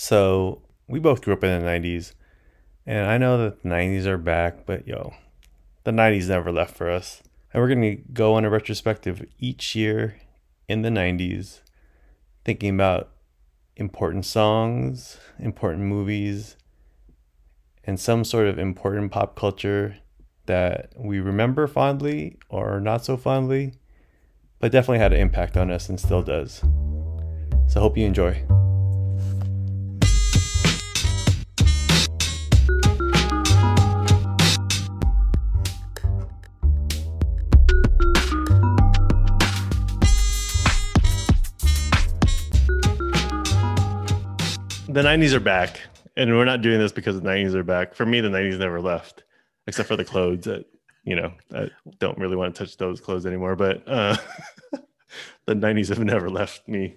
So we both grew up in the 90s, and I know that the 90s are back, but yo, the 90s never left for us. And we're going to go on a retrospective each year in the 90s, thinking about important songs, important movies, and some sort of important pop culture that we remember fondly or not so fondly, but definitely had an impact on us and still does. So, hope you enjoy. The 90s are back and we're not doing this because the 90s are back. For me the 90s never left except for the clothes that you know i don't really want to touch those clothes anymore but uh the 90s have never left me.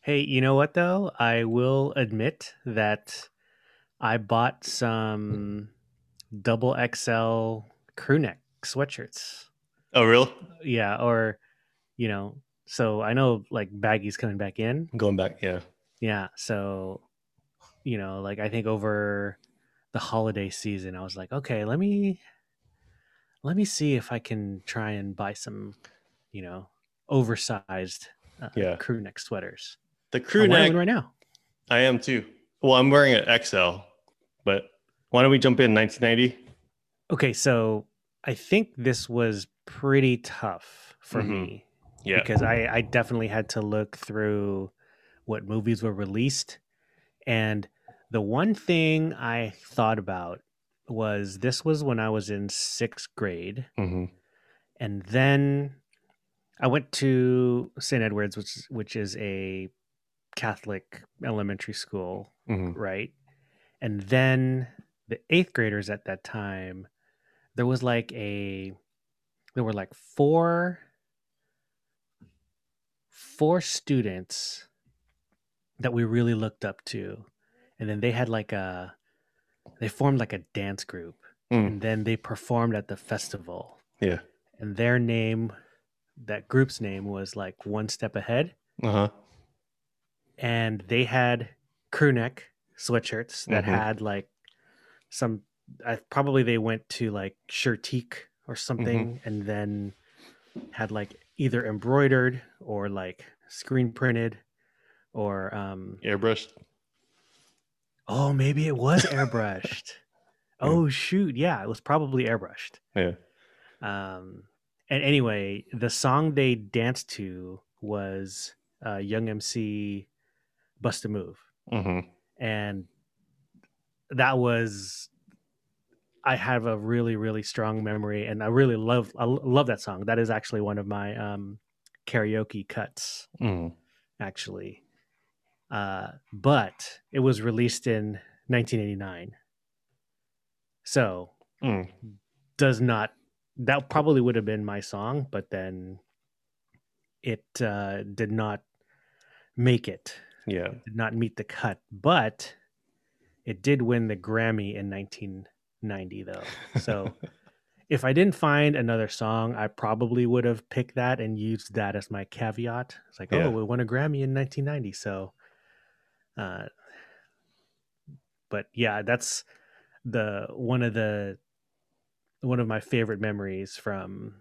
Hey you know what though? I will admit that i bought some double xl crew neck sweatshirts. Oh real yeah or you know so i know like baggy's coming back in. Going back yeah. Yeah so you know, like I think over the holiday season, I was like, okay, let me let me see if I can try and buy some, you know, oversized uh, yeah. crew neck sweaters. The crew I'm neck right now. I am too. Well, I'm wearing an XL, but why don't we jump in 1990? Okay, so I think this was pretty tough for mm-hmm. me. Yeah. Because I, I definitely had to look through what movies were released and the one thing I thought about was this was when I was in sixth grade. Mm-hmm. And then I went to St. Edward's, which, which is a Catholic elementary school, mm-hmm. right? And then the eighth graders at that time, there was like a, there were like four, four students that we really looked up to. And then they had like a they formed like a dance group. Mm. And then they performed at the festival. Yeah. And their name that group's name was like One Step Ahead. Uh-huh. And they had crew neck sweatshirts that mm-hmm. had like some I, probably they went to like Shirtique or something mm-hmm. and then had like either embroidered or like screen printed or um airbrushed. Oh, maybe it was airbrushed. oh shoot, yeah, it was probably airbrushed. Yeah. Um, and anyway, the song they danced to was uh, Young MC "Bust a Move," mm-hmm. and that was. I have a really, really strong memory, and I really love, I love that song. That is actually one of my um, karaoke cuts, mm. actually. Uh, but it was released in 1989. So mm. does not that probably would have been my song, but then it uh, did not make it. Yeah, did not meet the cut, but it did win the Grammy in 1990, though. So. if I didn't find another song, I probably would have picked that and used that as my caveat. It's like, yeah. oh, we won a Grammy in 1990, so uh, but yeah, that's the one of the one of my favorite memories from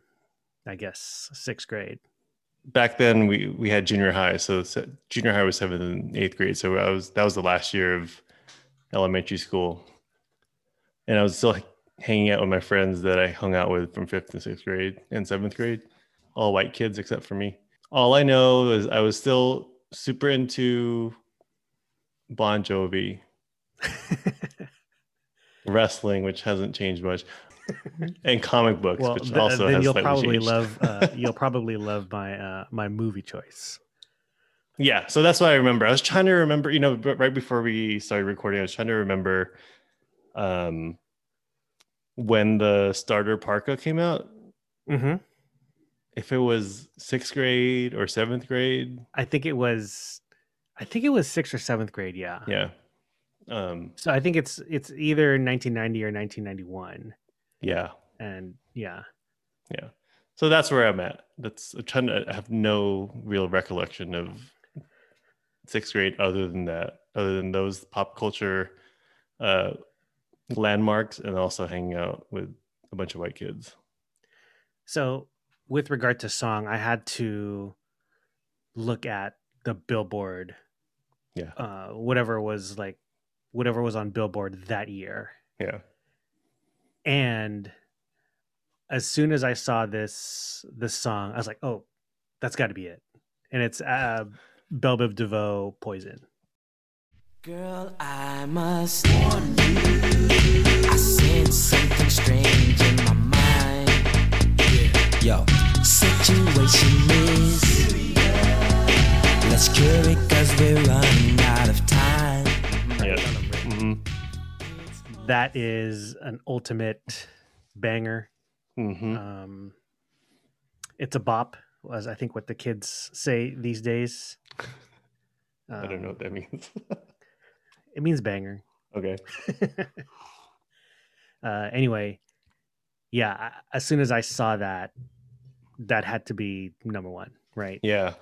I guess sixth grade. Back then, we we had junior high, so junior high was seventh and eighth grade. So I was that was the last year of elementary school, and I was still hanging out with my friends that I hung out with from fifth and sixth grade and seventh grade, all white kids except for me. All I know is I was still super into Bon Jovi, wrestling, which hasn't changed much, and comic books, well, which th- also then you'll probably changed. love uh, you'll probably love my uh, my movie choice. Yeah, so that's what I remember. I was trying to remember, you know, right before we started recording, I was trying to remember um, when the starter parka came out. Mm-hmm. If it was sixth grade or seventh grade, I think it was I think it was sixth or seventh grade. Yeah. Yeah. Um, so I think it's it's either 1990 or 1991. Yeah. And yeah. Yeah. So that's where I'm at. That's trying to I have no real recollection of sixth grade other than that other than those pop culture uh, landmarks and also hanging out with a bunch of white kids. So, with regard to song, I had to look at the Billboard. Yeah. Uh, whatever was like, whatever was on Billboard that year. Yeah. And as soon as I saw this this song, I was like, "Oh, that's got to be it." And it's uh, Bell DeVoe, "Poison." Girl, I must warn you. I sense something strange in my mind. Yo, situation is. Let's cure it cause we're running out of time. Yeah. hmm That is an ultimate banger. hmm Um, it's a bop, as I think what the kids say these days. I don't know Um, what that means. It means banger. okay. uh, anyway, yeah. I- As soon as I saw that, that had to be number one, right? Yeah.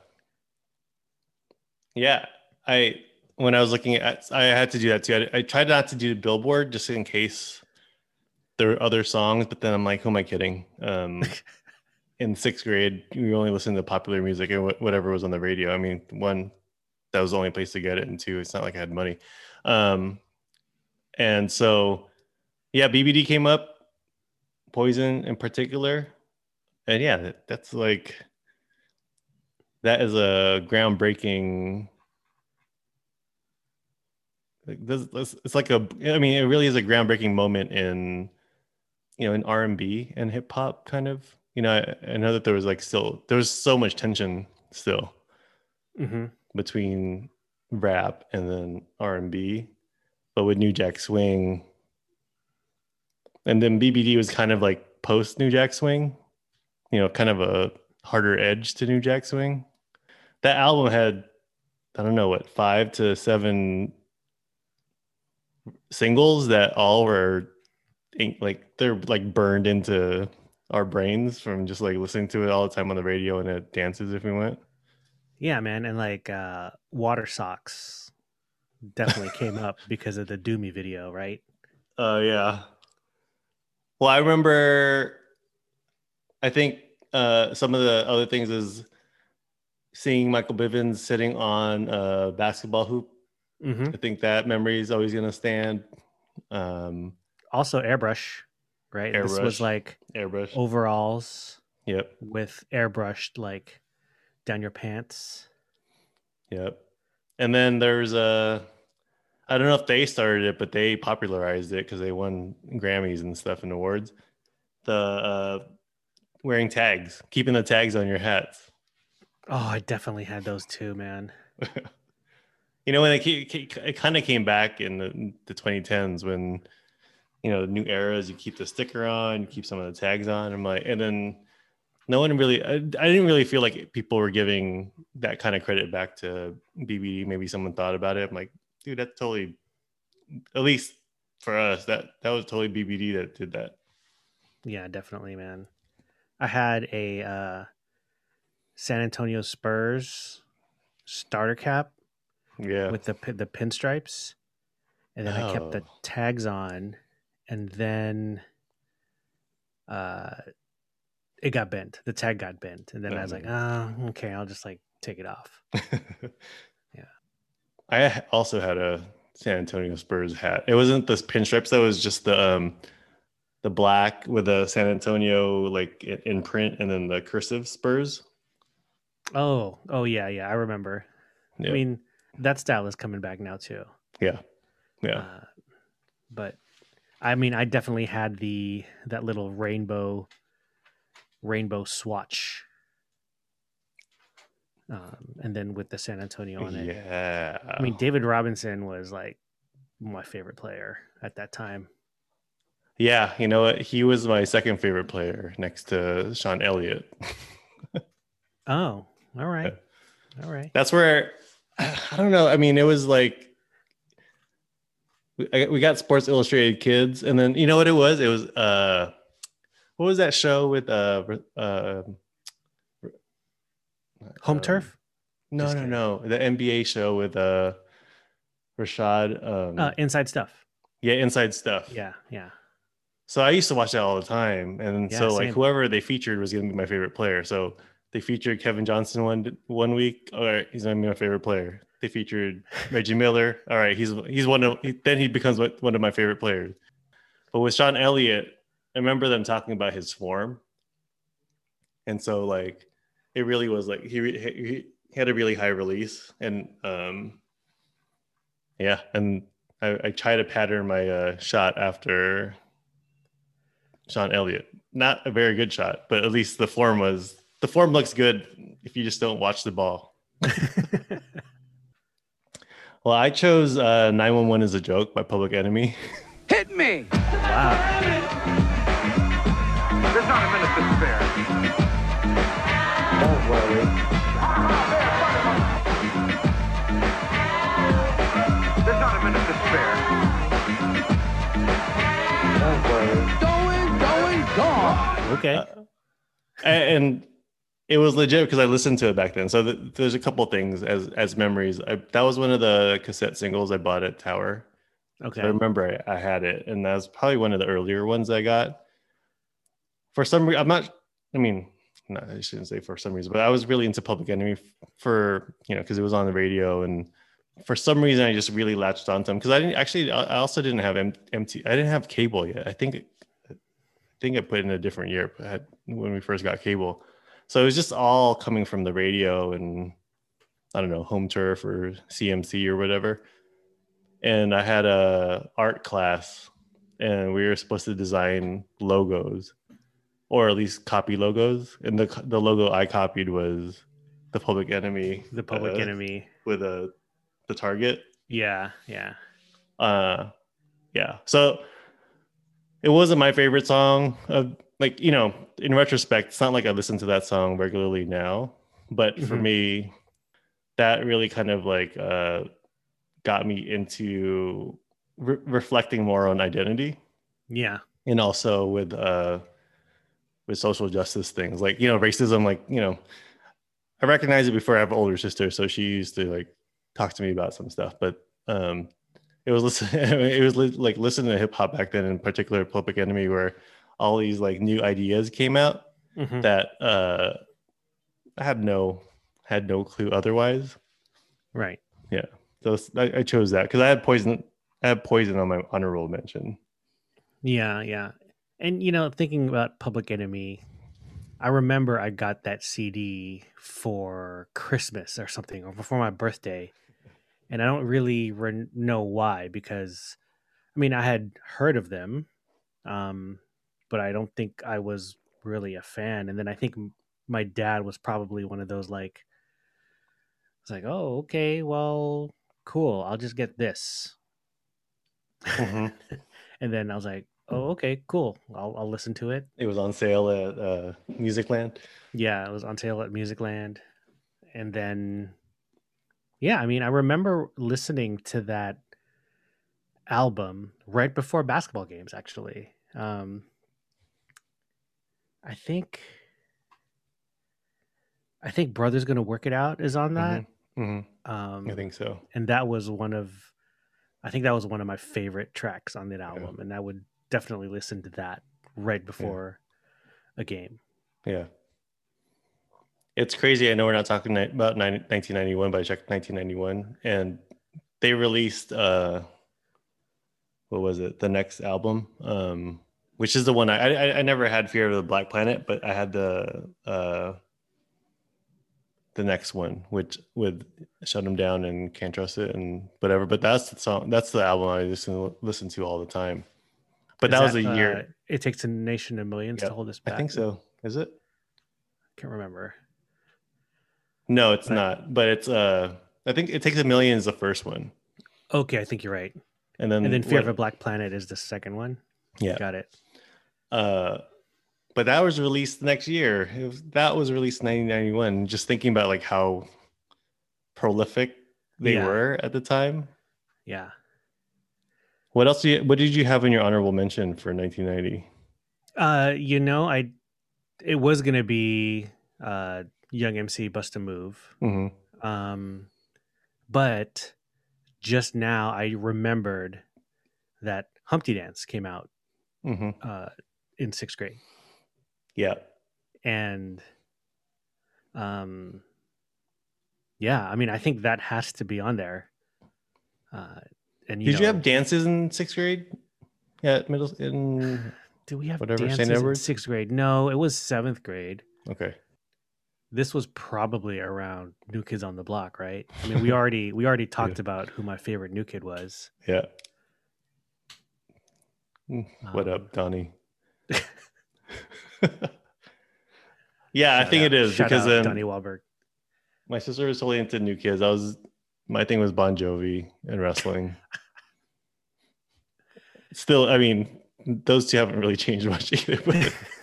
Yeah. I when I was looking at I had to do that too. I, I tried not to do Billboard just in case there were other songs, but then I'm like, who am I kidding? Um in sixth grade, we only listened to popular music and whatever was on the radio. I mean, one, that was the only place to get it, and two, it's not like I had money. Um, and so, yeah, BBD came up, Poison in particular, and yeah, that, that's like that is a groundbreaking. Like this, this, it's like a. I mean, it really is a groundbreaking moment in, you know, in R and B and hip hop kind of. You know, I, I know that there was like still there was so much tension still hmm between rap and then R and B, but with New Jack Swing, and then BBD was kind of like post New Jack Swing, you know, kind of a harder edge to New Jack Swing. That album had, I don't know what, five to seven singles that all were like they're like burned into our brains from just like listening to it all the time on the radio and at dances if we went. Yeah, man, and like uh, water socks definitely came up because of the Doomy video, right? Oh yeah. Well, I remember. I think uh, some of the other things is seeing Michael Bivins sitting on a basketball hoop. hmm I think that memory is always gonna stand. Um, Also, airbrush, right? This was like airbrush. overalls Yep. with airbrushed like down your pants. Yep. And then there's a. I don't know if they started it, but they popularized it because they won Grammys and stuff and awards. The uh, wearing tags, keeping the tags on your hats. Oh, I definitely had those too, man. you know when it, ca- it kind of came back in the, the 2010s when you know the new eras you keep the sticker on you keep some of the tags on i'm like and then no one really I, I didn't really feel like people were giving that kind of credit back to bbd maybe someone thought about it i'm like dude that's totally at least for us that that was totally bbd that did that Yeah, definitely, man. I had a uh, San Antonio Spurs starter cap yeah with the the pinstripes, and then I kept the Oh. tags on, and then uh, it got bent. The tag got bent, and then I Oh, was like. "Oh, okay, I'll just like take it off." Yeah. I also had a San Antonio Spurs hat. It wasn't the pinstripes though, it was just the um the black with the San Antonio like in, in print and then the cursive Spurs. Oh, oh yeah, yeah, I remember. Yeah. I mean, that style is coming back now too. yeah. Yeah. Uh, but I mean, I definitely had the that little rainbow rainbow swatch, um, and then with the San Antonio on it. yeah. I mean, David Robinson was like my favorite player at that time. yeah, you know what? He was my second favorite player next to Sean Elliott. Oh, all right, all right. That's where I don't know. I mean, it was like we, I- we got Sports Illustrated Kids, and then you know what it was? It was uh, what was that show with uh, uh, Home um, turf. No, Just no, kidding. no. The NBA show with uh, Rashad. Um, Uh, inside stuff. yeah, Inside Stuff. Yeah, yeah. So I used to watch that all the time, and Yeah, so like same. whoever they featured was going to be my favorite player. So they featured Kevin Johnson one one week. All right, he's to be my favorite player. They featured Reggie Miller. All right, he's he's one of he, then he becomes one one of my favorite players. But with Sean Elliott, I remember them talking about his form, and so like it really was like he he, he had a really high release, and um, yeah, and I, I try to pattern my uh, shot after Sean Elliott. Not a very good shot, but at least the form was the form looks good if you just don't watch the ball. Well, I chose uh, 911 as a joke by Public Enemy. Hit me! wow. There's not a minute to spare. There's not a minute to spare. Going, going, gone! Okay. A- and it was legit because I listened to it back then. So th- there's a couple things as as memories. I, that was one of the cassette singles I bought at Tower. okay. I remember I, I had it, and that was probably one of the earlier ones I got. For some reason, I'm not. I mean, no, I shouldn't say for some reason, but I was really into Public Enemy for you know because it was on the radio, and for some reason I just really latched onto them because I didn't actually. I also didn't have M- MT. I didn't have cable yet. I think. I think I put in a different year but I when we first got cable, so it was just all coming from the radio and I don't know home turf or CMC or whatever and I had a art class, and we were supposed to design logos, or at least copy logos. And the the logo I copied was the Public Enemy, the public uh, enemy. with a the target. Yeah, yeah. Uh, yeah. So it wasn't my favorite song. Of like you know, in retrospect, it's not like I listen to that song regularly now, but for Mhm. me, that really kind of like uh, got me into re- reflecting more on identity Yeah. and also with uh with social justice things like you know racism like you know i recognize it before i have an older sister so she used to like talk to me about some stuff but um it was listen it was li- like listening to hip hop back then in particular public enemy where all these like new ideas came out Mhm. that uh i had no had no clue otherwise Right. Yeah. So i, I chose that because i had poison i had poison on my honorable mention Yeah, yeah. And you know, thinking about Public Enemy, I remember I got that CD for Christmas or something, or before my birthday, and I don't really re- know why because, I mean, I had heard of them, um, but I don't think I was really a fan. And then I think my dad was probably one of those like, it's like, oh, okay, well, cool, I'll just get this. Mhm. And then I was like, "Oh, okay, cool. I'll I'll listen to it." it was on sale at uh musicland Yeah, it was on sale at Musicland, and then, yeah, I mean, I remember listening to that album right before basketball games. Actually, um, I think, I think "Brother's Gonna Work It Out" is on that. Mhm. Um, I think so. and that was one of i think that was one of my favorite tracks on that album and i would definitely listen to that right before a game Yeah. It's crazy. I know we're not talking about nine- 1991, but I checked 1991 and they released, uh, what was it? The next album, um, which is the one I, I, I never had Fear of the Black Planet, but I had the, uh, the next one, which with Shut Them Down and Can't Trust It and whatever. But that's the song, that's the album I listen, listen to all the time. But Is that was a year. uh, it takes a nation of millions Yep, to hold us back. I think so. Is it? I can't remember No, it's Right. not. But it's uh I think it takes a million is the first one. okay i think you're right And then and then fear of what- a black planet is the second one Yeah. got it uh but that was released the next year. Was, that was released in 1991. Just thinking about like how prolific they Yeah. were at the time. yeah What else do you what did you have in your honorable mention for 1990? uh you know i it was gonna be uh young mc bust a move hmm Um, but just now I remembered that Humpty Dance came out hmm uh, in sixth grade, Yeah. and um, yeah, I mean, I think that has to be on there. Uh, and you Did you have dances in sixth grade? Yeah, middle in do we have whatever, dances in sixth grade? No, it was seventh grade. okay. This was probably around New Kids on the Block, right? I mean, we already we already talked about who my favorite New Kid was. Yeah. Mm, What Um, up, Donnie? yeah, I think out- it is shout because out um, Donnie Wahlberg. my sister was totally into New Kids. I was my thing was Bon Jovi and wrestling. Still, I mean, those two haven't really changed much either. But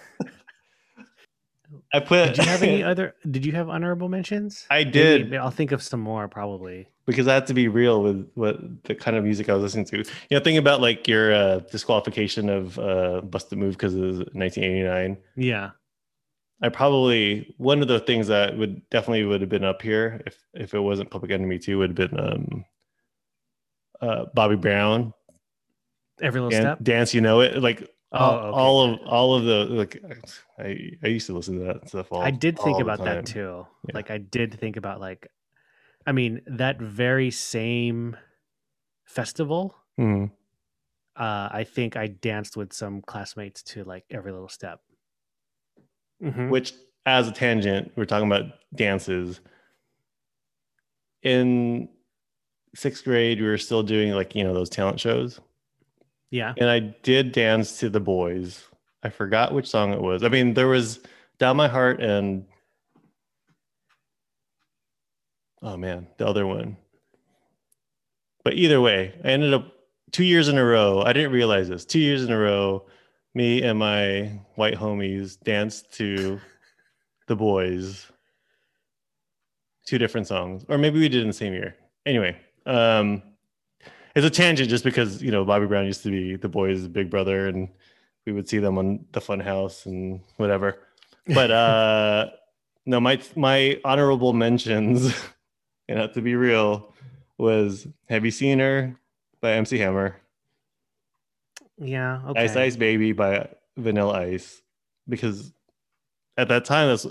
I put. Did you have any other? Did you have honorable mentions? I did maybe I'll think of some more probably. because I have to be real with what the kind of music I was listening to. You know, think about like your uh, disqualification of uh, "Bust a Move" because it was 1989. Yeah. I probably one of the things that would definitely would have been up here if if it wasn't Public Enemy Two would have been um, uh, Bobby Brown Every little Dan- step. Dance You Know It like Oh, all, okay. all of all of the like I I used to listen to that stuff all I did think all the about that too. Yeah. Like I did think about like, I mean that very same festival. Mhm. Uh, I think I danced with some classmates to like Every Little Step. Mhm. which as a tangent we're talking about dances in sixth grade we were still doing like you know those talent shows Yeah. and i did dance to the boys. I forgot which song it was. I mean there was down my heart and oh man the other one. But either way i ended up two years in a row. I didn't realize this. Two years in a row me and my white homies danced to the boys. Two different songs. Or maybe we did in the same year. Anyway um it's a tangent just because you know bobby brown used to be the boys big brother and we would see them on the fun house and whatever but uh no my my honorable mentions and have to be real was have you seen her by mc hammer Yeah. Okay. Ice Ice Baby by Vanilla Ice because at that time that's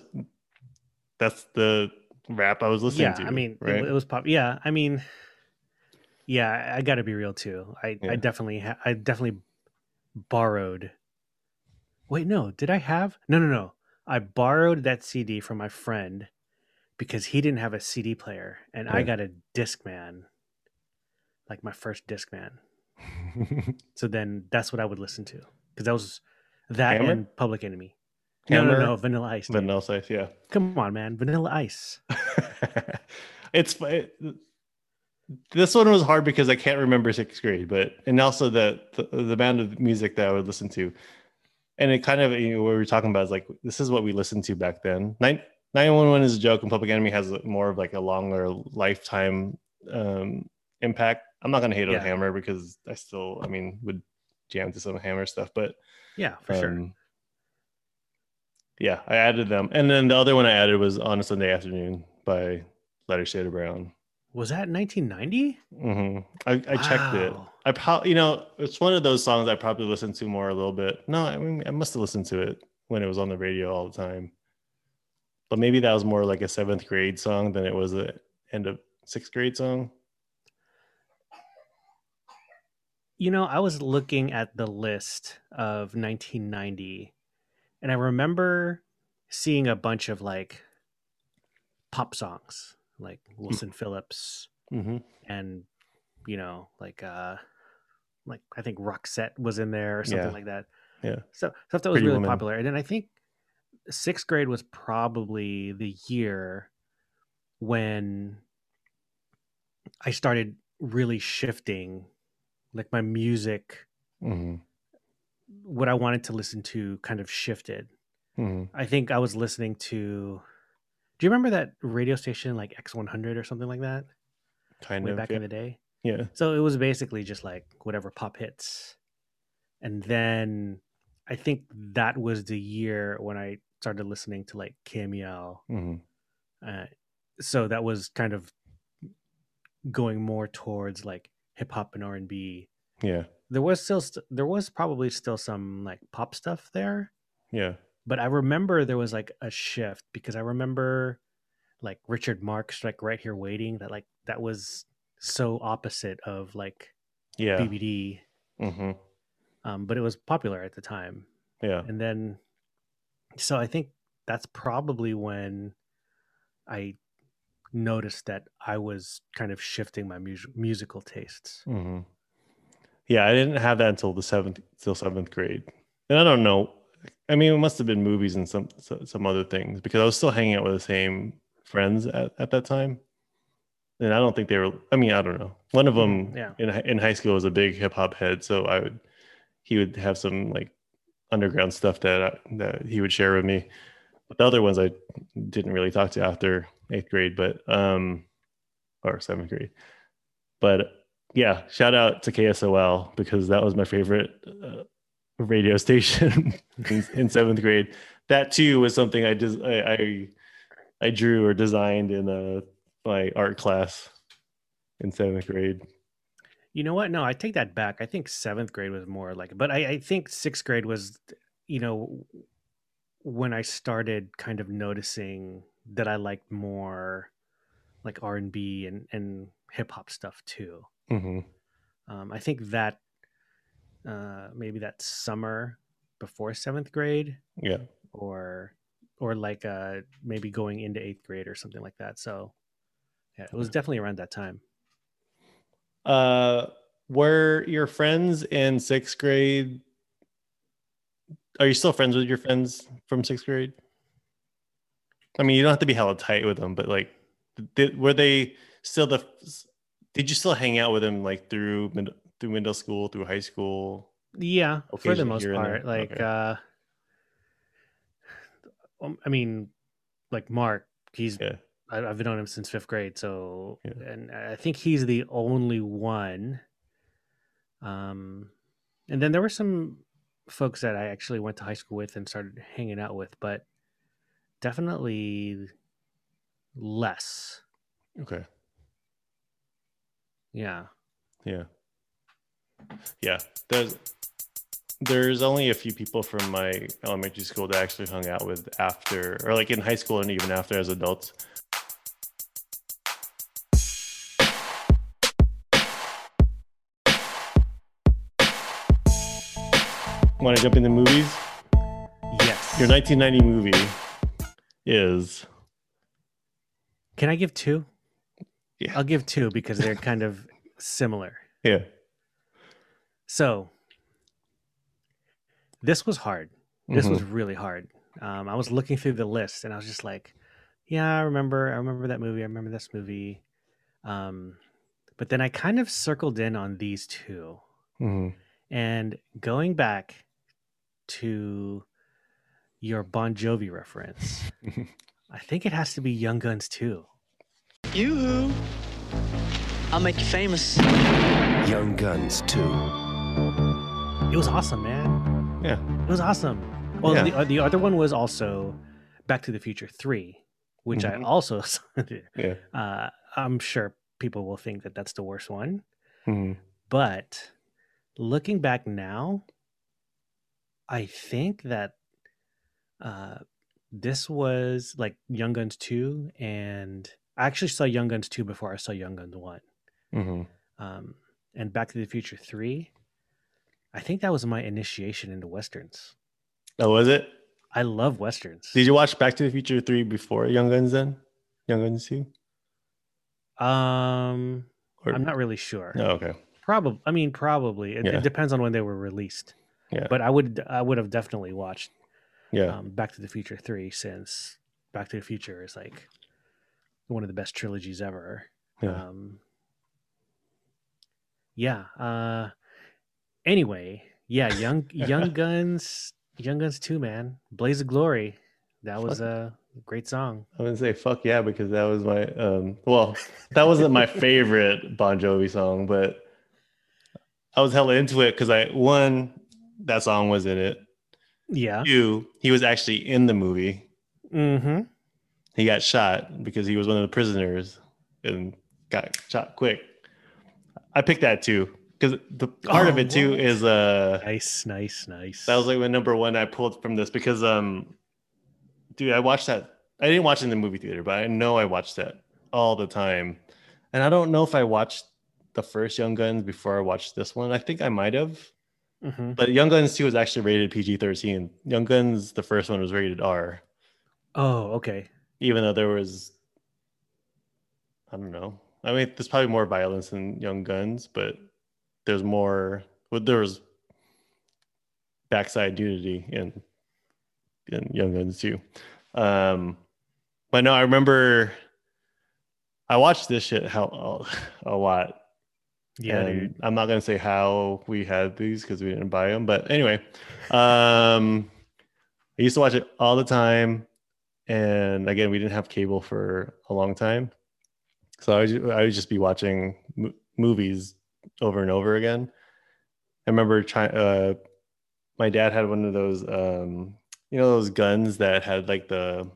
that's the rap I was listening yeah. to. I mean, it, it was pop. Yeah. I mean, yeah. I got to be real too. I Yeah. I definitely ha- I definitely borrowed. Wait, no. Did I have? No, no, no. I borrowed that CD from my friend because he didn't have a CD player, and I got a Discman, like my first Discman. So then that's what I would listen to because that was that Hammer? and Public Enemy. No, Hammer? no, no, Vanilla Ice. dude. Vanilla Ice, yeah. Come on, man, Vanilla Ice. it's it, this one was hard because I can't remember sixth grade, but and also the, the the band of music that I would listen to, and it kind of you know what we were talking about is like this is what we listened to back then. Nine nine one one is a joke, and Public Enemy has more of like a longer lifetime um, impact. I'm not gonna hate Yeah. on Hammer because I still, I mean, would jam to some Hammer stuff, but Yeah, for sure. um, Yeah, I added them, and then the other one I added was on a Sunday afternoon by Lighter Shade of Brown. Was that 1990? hmm I, I checked it. I probably, you know, it's one of those songs I probably listened to more a little bit. No, I mean, I must have listened to it when it was on the radio all the time. But maybe that was more like a seventh grade song than it was a end of sixth grade song. You know, I was looking at the list of 1990 and I remember seeing a bunch of like pop songs like Wilson Phillips Mm-hmm. and you know, like uh like I think Roxette was in there or something Yeah. like that. Yeah. So stuff that was Pretty really Woman. popular. And then I think sixth grade was probably the year when I started really shifting like my music Mm-hmm. what I wanted to listen to kind of shifted. Mm-hmm. I think I was listening to Do you remember that radio station like X100 or something like that Kind way of. back yeah. in the day? yeah. So it was basically just like whatever pop hits. And then I think that was the year when I started listening to like Cameo. Mhm. Uh, so that was kind of going more towards like hip hop and R and B. Yeah. There was still st- there was probably still some like pop stuff there, Yeah. But I remember there was like a shift because I remember like Richard Marx like right here waiting that like that was so opposite of like Yeah. BBD, hmm um, but it was popular at the time. Yeah. and then so i think that's probably when i noticed that i was kind of shifting my mus- musical tastes hmm Yeah, I didn't have that until the seventh, till seventh grade, and I don't know. I mean, it must have been movies and some some other things because I was still hanging out with the same friends at, at that time, and I don't think they were. I mean, I don't know. One of them yeah. in in high school was a big hip hop head, so I would he would have some like underground stuff that I, that he would share with me. But the other ones I didn't really talk to after eighth grade, but um, or seventh grade. But yeah, shout out to KSOL because that was my favorite uh, radio station in, in seventh grade. That too was something I just I, I I drew or designed in uh, my art class in seventh grade. you know what no i take that back i think seventh grade was more like but i, I think sixth grade was you know when i started kind of noticing that i liked more like r&b and, and hip-hop stuff too hmm Um, I think that uh, maybe that summer before seventh grade, Yeah. or or like uh, maybe going into eighth grade or something like that. So yeah, it was definitely around that time. Uh, were your friends in sixth grade? Are you still friends with your friends from sixth grade? I mean, you don't have to be hella tight with them, but like, did, were they still the? Did you still hang out with them like through mid, through middle school, through high school? Yeah, for the most here and there. part. Like, Okay. uh, um, I mean, like Mark, he's Yeah. I, I've known him since fifth grade, so Yeah. and I think he's the only one. Um, and then there were some folks that I actually went to high school with and started hanging out with, but definitely less. Okay. Yeah, Yeah. Yeah. There's there's only a few people from my elementary school that I actually hung out with after or like in high school and even after as adults. Want to jump into movies? yes. Your 1990 movie is Can I give two? Yeah. I'll give two because they're kind of similar. yeah. So this was hard. This Mhm. was really hard. Um, I was looking through the list and I was just like, yeah, I remember. I remember that movie. I remember this movie. Um, but then I kind of circled in on these two. Mhm. And going back to your Bon Jovi reference, I think it has to be Young Guns 2. Yoo-hoo. I'll make you famous. Young Guns 2. It was awesome, man. Yeah. It was awesome. Well, Yeah. the, the other one was also Back to the Future 3, which Mhm. I also, Yeah. uh, I'm sure people will think that that's the worst one. Mhm. But looking back now, I think that uh, this was like Young Guns 2, and I actually saw Young Guns 2 before I saw Young Guns 1. Mhm. Um, and Back to the Future 3, I think that was my initiation into Westerns. Oh, was it? I love Westerns. Did you watch Back to the Future 3 before Young Guns then? Young Guns 2? um, Or- I'm not really sure. Oh, okay. Probably. I mean, probably. It, Yeah. it depends on when they were released. Yeah. But I would I would have definitely watched Yeah. um, Back to the Future three since Back to the Future is like one of the best trilogies ever. yeah. Um, yeah. Uh, anyway, yeah. Young Young Guns, Young Guns two, man. Blaze of Glory. That was a great song. I would say fuck yeah because that was my um well that wasn't my favorite Bon Jovi song but I was hella into it because I one that song was in it Yeah. two he was actually in the movie Mm-hmm. he got shot because he was one of the prisoners and got shot quick. I picked that too because the part of Oh, it too what? is uh Nice, nice, nice. that was like my number one I pulled from this because um dude I watched that I didn't watch it in the movie theater but I know I watched that all the time and I don't know if I watched the first Young Guns before I watched this one I think I might have Mhm. but Young Guns 2 was actually rated PG 13 Young Guns the first one was rated R Oh, okay. even though there was I don't know. I mean, there's probably more violence in Young Guns, but there's more. Well, there was backside nudity in in Young Guns too. Um, but no, I remember I watched this shit how a lot. Yeah, and. I'm not gonna say how we had these because we didn't buy them, but anyway, um, I used to watch it all the time, and again, we didn't have cable for a long time, so I would, I would just be watching mo- movies over and over again. I remember trying. Uh, my dad had one of those, um, you know, those guns that had like the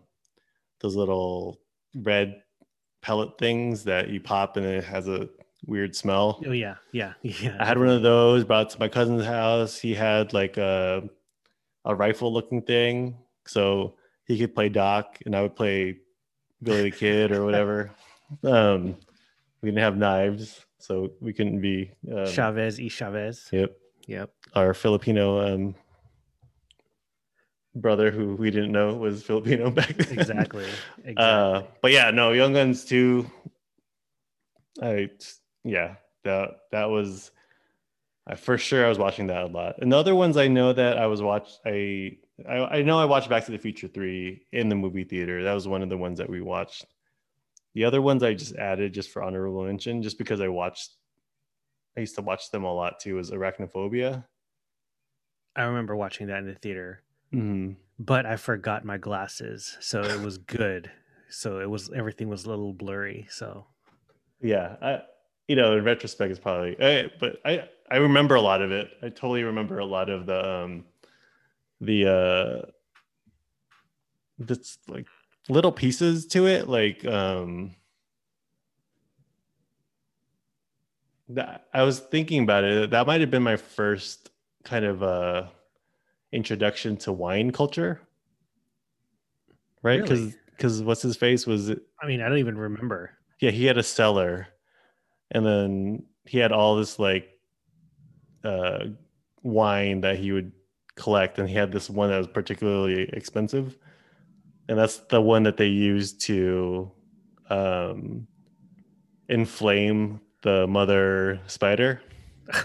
those little red pellet things that you pop and it has a weird smell. Oh yeah, yeah, yeah. I had one of those. Brought to my cousin's house. He had like a a rifle looking thing, so he could play Doc, and I would play Billy the Kid or whatever. um, we didn't have knives, so we couldn't be. Um, Chavez e Chavez. Yep, Yep. our Filipino um, brother, who we didn't know was Filipino back then. Exactly. Exactly. Uh, but yeah, no, Young Guns 2. I yeah, that that was I for sure I was watching that a lot. And the other ones I know that I was watch I I, I know I watched Back to the Future 3 in the movie theater. That was one of the ones that we watched. The other ones I just added just for honorable mention, just because I watched I used to watch them a lot too, was Arachnophobia. I remember watching that in the theater, Mm-hmm. but I forgot my glasses, so it was good. So it was everything was a little blurry. So yeah i you know in retrospect it's probably I, but i i remember a lot of it i totally remember a lot of the um the uh this like little pieces to it like um that i was thinking about it. That might have been my first kind of uh introduction to wine culture. Right? Because Really? because what's his face was I mean, I don't even remember. yeah he had a cellar. And then he had all this like uh wine that he would collect. And he had this one that was particularly expensive and that's the one that they used to um inflame the mother spider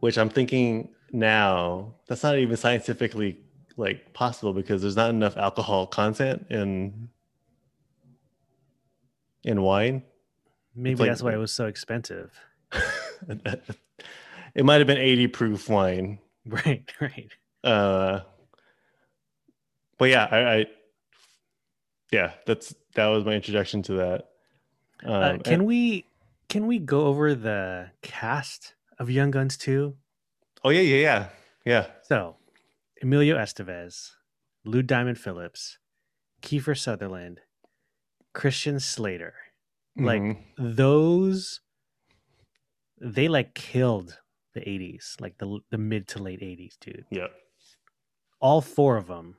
which i'm thinking now that's not even scientifically like possible because there's not enough alcohol content in in wine Maybe like- that's why it was so expensive. it might have been 80 proof wine Right, right. uh but yeah i, I yeah that's that was my introduction to that um, Uh, can and- we can we go over the cast of Young Guns 2? oh yeah yeah yeah yeah So, Emilio Estevez, Lou Diamond Phillips, Kiefer Sutherland, Christian Slater. Like Mhm. those they like killed the 80s, like the the mid to late 80s, dude. yeah All four of them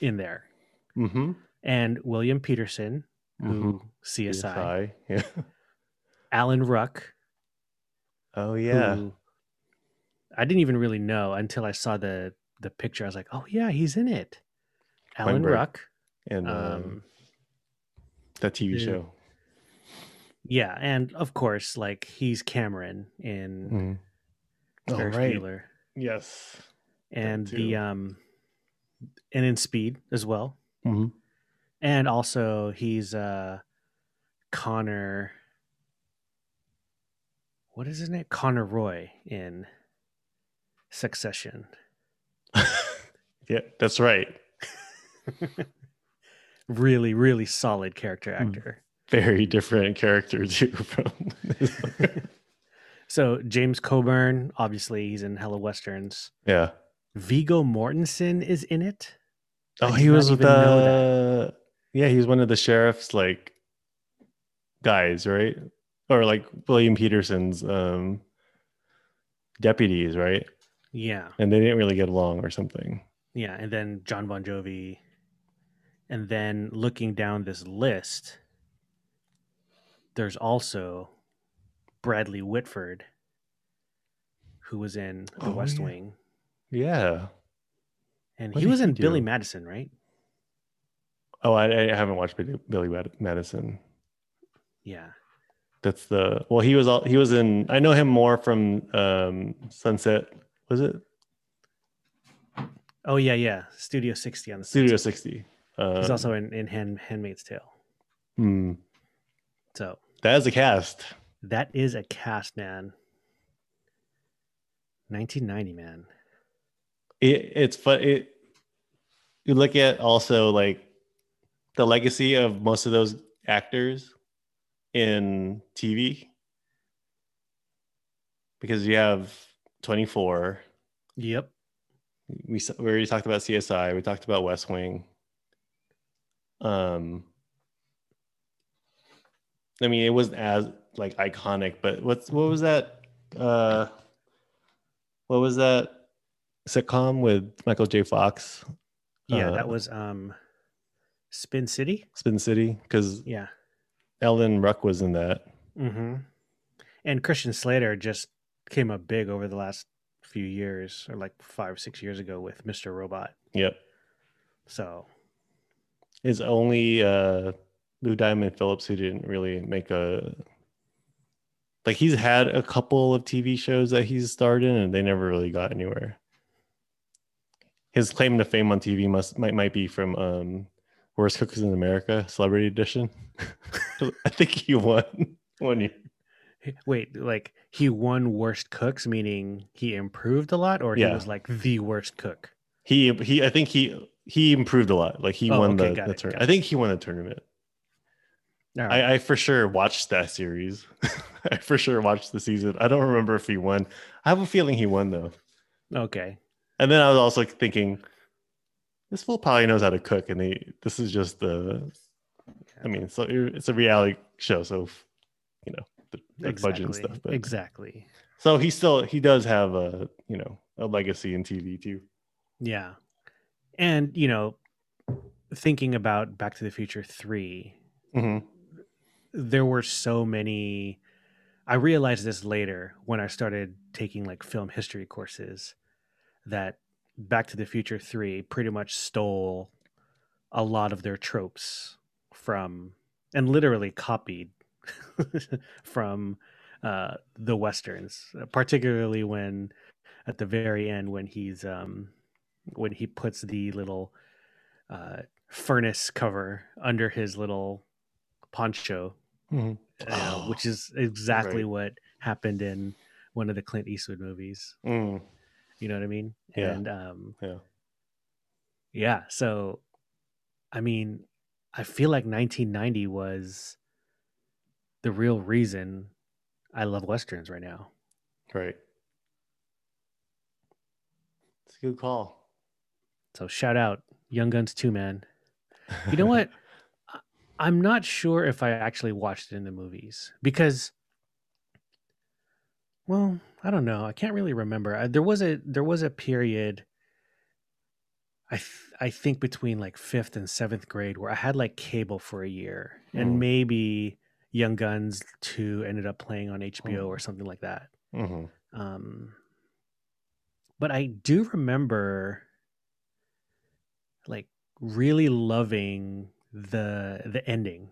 in there. mm-hmm. And William Petersen, who Mhm. CSI, CSI. yeah Alan Ruck, oh yeah I didn't even really know until I saw the the picture. I was like, "Oh yeah, he's in it." Alan Weinberg. Ruck. and um, Um, that tv yeah. show yeah, and of course, like he's Cameron in Mhm. oh right Bueller, yes and the um, and in Speed as well, Mhm. and also he's uh Connor. What is his name? Connor Roy in Succession. yeah that's right Really, really solid character Hmm. actor. very different character too from So James Coburn, obviously, he's in Hello Westerns. yeah Viggo Mortensen is in it. Oh, he was with the. Yeah, he was one of the sheriff's like guys, right? Or like William Petersen's um, deputies, right? Yeah, And they didn't really get along or something. yeah, and then John Bon Jovi, and then looking down this list, there's also Bradley Whitford, who was in The Oh, West yeah. Wing, Yeah. and What he was he in Billy? Madison, right? Oh, I, I haven't watched Billy, Madison. Yeah, That's the well. He was all he was in. I know him more from um, Sunset. Was it oh yeah, yeah, Studio 60 on the Studio Sunset. Sixty? Uh, He's also in in Hand, Handmaid's Tale. hmm, So that is a cast. that is a cast, man. 1990, man. It, it's fun. It you look at also like the legacy of most of those actors in TV because you have Twenty Four. Yep. we we already talked about CSI. We talked about West Wing. Um, I mean, it wasn't as like iconic, but what's what was that? Uh, what was that sitcom with Michael J. Fox? Yeah, Uh, that was um Spin City. Spin City, because Yeah. Alan Ruck was in that. Mm-hmm. And Christian Slater just came up big over the last few years, or like five, six years ago with Mr. Robot. Yep, So it's only uh, Lou Diamond Phillips who didn't really make a like he's had a couple of TV shows that he's starred in and they never really got anywhere. His claim to fame on TV must might might be from um Worst Cooks in America Celebrity Edition. I think he won one year. wait, like he won worst cooks, meaning he improved a lot, or he Yeah. was like the worst cook. He he I think he he improved a lot. Like he Oh, won okay, the, the tournament. I think he won the tournament. Right. I, I for sure watched that series. I for sure watched the season. I don't remember if he won. I have a feeling he won though. okay. And then I was also thinking, this fool probably knows how to cook, and they this is just the. I mean, so it's a reality show, so you know the, the budget and stuff. But exactly. so he still he does have a you know a legacy in TV too. Yeah. And, you know, thinking about Back to the Future 3, hmm there were so many I realized this later when I started taking like film history courses that Back to the Future 3 pretty much stole a lot of their tropes from and literally copied from uh, the westerns, particularly when at the very end when he's um, when he puts the little uh, furnace cover under his little poncho, hmm uh, which is exactly Right. what happened in one of the Clint Eastwood movies. Mm, You know what I mean? Yeah. And um, yeah. yeah, so I mean, I feel like 1990 was the real reason I love westerns right now. Right. It's a good call. So shout out Young Guns 2 man. You know what? I'm not sure if I actually watched it in the movies because well, I don't know. I can't really remember. I, there was a there was a period I th- I think between like 5th and 7th grade where I had like cable for a year Mm. and maybe Young Guns 2 ended up playing on HBO or something like that. hmm Um, but I do remember like really loving the the ending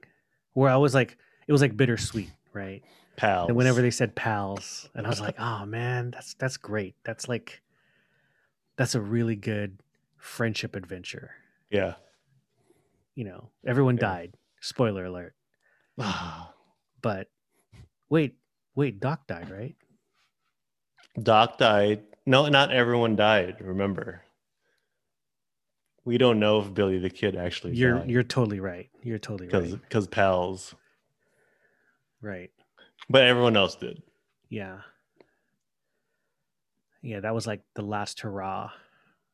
where I was like it was like bittersweet, right? Pals. And whenever they said pals, and I was like, oh man, that's that's great. That's like that's a really good friendship adventure. yeah. You know, everyone Yeah. died. Spoiler alert. But wait, wait, Doc died, right? Doc died. No, not everyone died. Remember, we don't know if Billy the Kid actually You're died you're totally right. You're totally right. because pals, Right. But everyone else did. Yeah. Yeah, that was like the last hurrah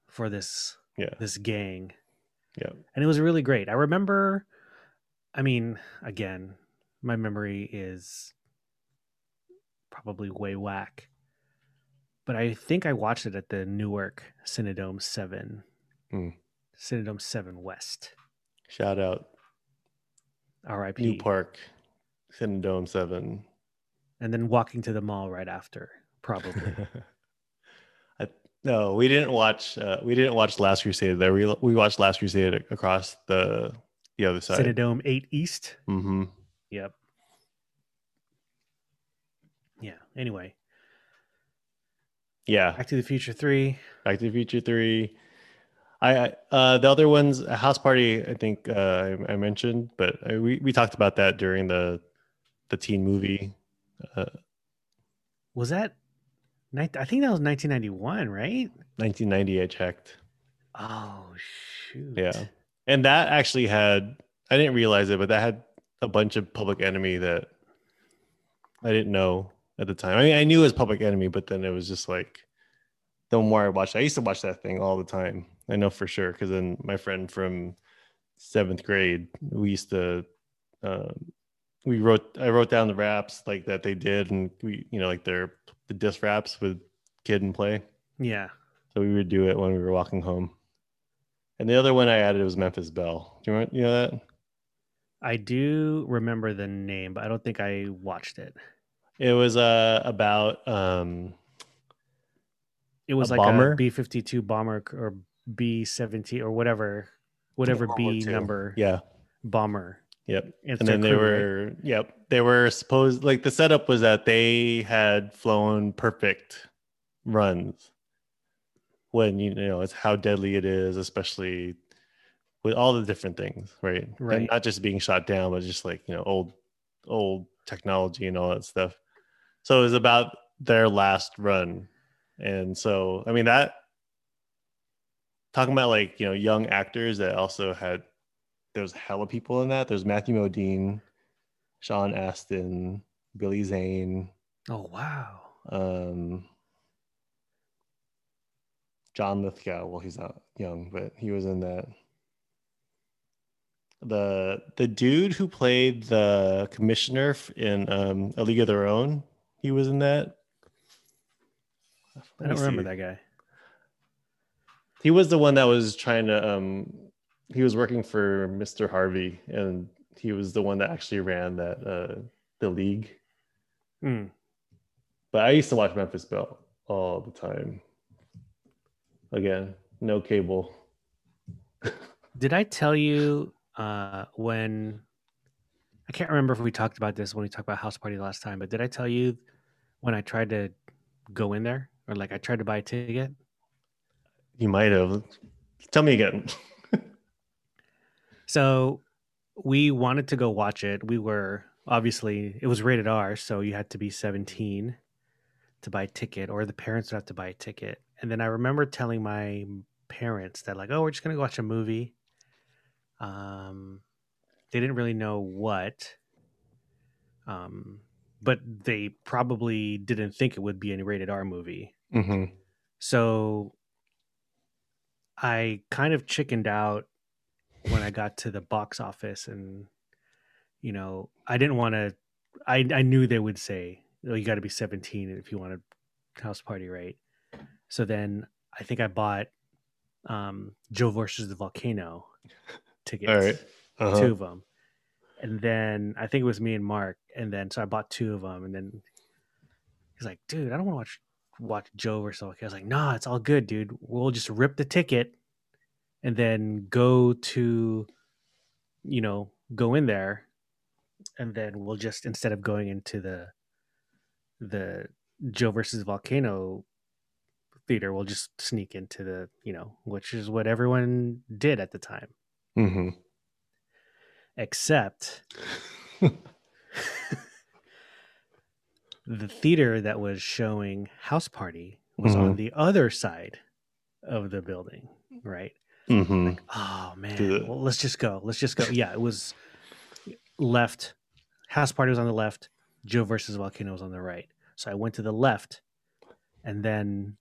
for this Yeah, this gang. yeah. And it was really great. I remember I mean, again, my memory is probably way whack. But I think I watched it at the Newark Cinedome 7. Hmm. Cinedome 7 West. Shout out RIP. New Park, Cinedome Seven. And then walking to the mall right after, probably. I, no, we didn't watch. Uh, we didn't watch Last Crusade there. We we watched Last Crusade across the the other side. Cinedome 8 East. Mm-hmm. Yep. Yeah. Anyway, Yeah, Back to the Future 3. Back to the Future Three. I I- uh, the other ones, a House Party. I think uh, I, I mentioned, but I, we we talked about that during the the teen movie. Uh, Was that? I think that was 1991, right? 1990, I checked. Oh shoot! Yeah. And that actually had I didn't realize it, but that had a bunch of Public Enemy that I didn't know at the time. I mean, I knew it was Public Enemy, but then it was just like the more I watched, I used to watch that thing all the time. I know for sure because then my friend from seventh grade, we used to, um, we wrote, I wrote down the raps like that they did, and we, you know, like their the disc raps with Kid and Play. Yeah. So we would do it when we were walking home. And the other one I added was Memphis Belle. Do you remember you know that? I do remember the name, but I don't think I watched it. It was uh about um It was like bomber? a B fifty two bomber or B seventy or whatever, whatever B number yeah, bomber. Yep. It's And then they crew, right? were yep, they were supposed like the setup was that they had flown perfect runs when you know it's how deadly it is, especially with all the different things, right? Right. And Right. not just being shot down, but just like, you know, old old technology and all that stuff. So it was about their last run. And so I mean that talking about like, you know, young actors that also had there's hella people in that. There's Matthew Modine, Sean Astin, Billy Zane, Oh wow! um John Lithgow. Well, he's not young, but he was in that. The the dude who played the commissioner in um, A League of Their Own, he was in that. I don't remember that guy. He was the one that was trying to. Um, he was working for Mr. Harvey, and he was the one that actually ran that uh, the league. Hmm. But I used to watch Memphis Belle all the time. Again, no cable. Did I tell you uh, when? I can't remember if we talked about this when we talked about House Party last time, but did I tell you when I tried to go in there or like I tried to buy a ticket? You might have. Tell me again. So we wanted to go watch it. We were obviously it was rated R, so you had to be 17 to buy a ticket, or the parents would have to buy a ticket. And then I remember telling my parents that like, oh, we're just gonna go watch a movie. Um, they didn't really know what. Um, but they probably didn't think it would be a rated R movie. hmm So I kind of chickened out when I got to the box office and you know, I didn't want to I I knew they would say, "Oh, you got to be 17 if you want a house party, right?" So then I think I bought um Joe versus the volcano tickets. All right. Uh-huh. Two of them. And then I think it was me and Mark and then so I bought two of them and then he's like, "Dude, I don't want to watch watch Joe versus the volcano." I was like, "Nah, it's all good, dude. We'll just rip the ticket and then go to you know, go in there and then we'll just instead of going into the the Joe versus Volcano theater, we'll just sneak into the, you know, which is what everyone did at the time. mm-hmm. Except the theater that was showing House Party was on Mhm. the other side of the building, right? Hmm Oh man. Well, let's just go. Let's just go. Yeah, it was left. House party was on the left. Joe versus Volcano was on the right. So I went to the left, and then,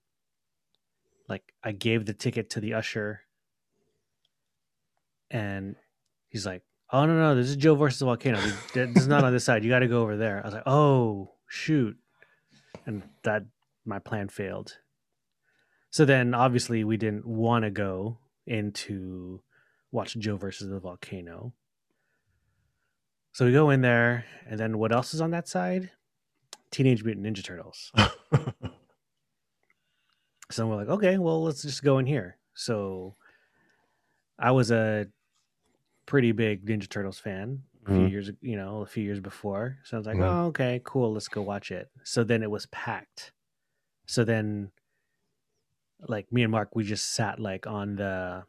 like, I gave the ticket to the usher, and he's like, oh no no this is Joe versus volcano. This is not on this side. You got to go over there. I was like, oh shoot, and that my plan failed. So then obviously we didn't want to go into watch Joe versus the volcano. So we go in there, and then what else is on that side? Teenage Mutant Ninja Turtles. So we're like, okay, well, let's just go in here. So I was a pretty big Ninja Turtles fan a few Mhm. years, you know, a few years before. So I was like, Mhm. oh, okay, cool, let's go watch it. So then it was packed. So then, like me and Mark, we just sat like on the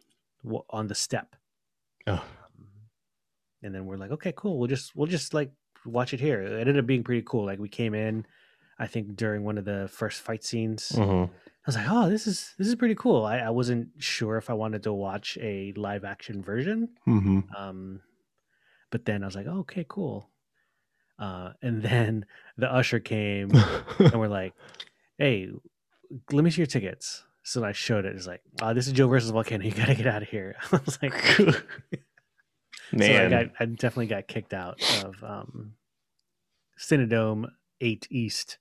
on the step, Oh. and then we're like, okay, cool, we'll just we'll just like watch it here. It ended up being pretty cool. Like we came in, I think during one of the first fight scenes. Mhm. I was like, oh, this is this is pretty cool. I, I wasn't sure if I wanted to watch a live action version. Mhm. Um, but then I was like, oh, okay, cool. Uh, and then the usher came and we're like, hey, let me see your tickets. So I showed it. It's like, oh, this is Joe versus Volcano. You gotta get out of here. I was like, so I, Man, got, I definitely got kicked out of um, Cinedome Eight East.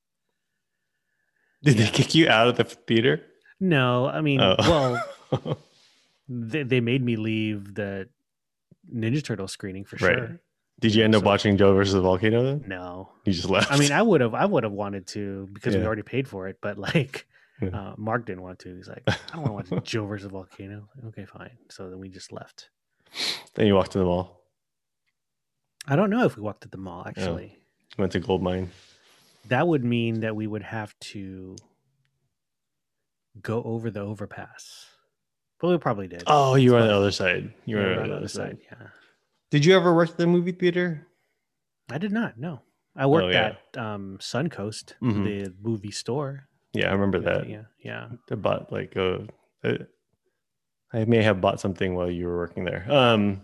did yeah. they kick you out of the theater? No, I mean, Oh. well, they, they made me leave the Ninja Turtle screening for Right. sure. did you end up So- watching Joe versus the volcano then? No, You just left. I mean, I would have, I would have wanted to because we already paid for it. But like, Yeah. uh, Mark didn't want to. He's like, I don't want to watch Joe versus the Volcano. Okay, fine. So then we just left. then you walked to the mall. I don't know if we walked to the mall. Actually, Went to Gold Mine. that would mean that we would have to go over the overpass. But we probably did. Oh, you were on the other side. You were we're on the other side. Yeah. Did you ever work at the movie theater? I did not. No, I worked Oh, yeah. at um, Suncoast, Mhm. the movie store. Yeah, I remember that. Yeah, yeah. I bought like a, a- I may have bought something while you were working there. Um,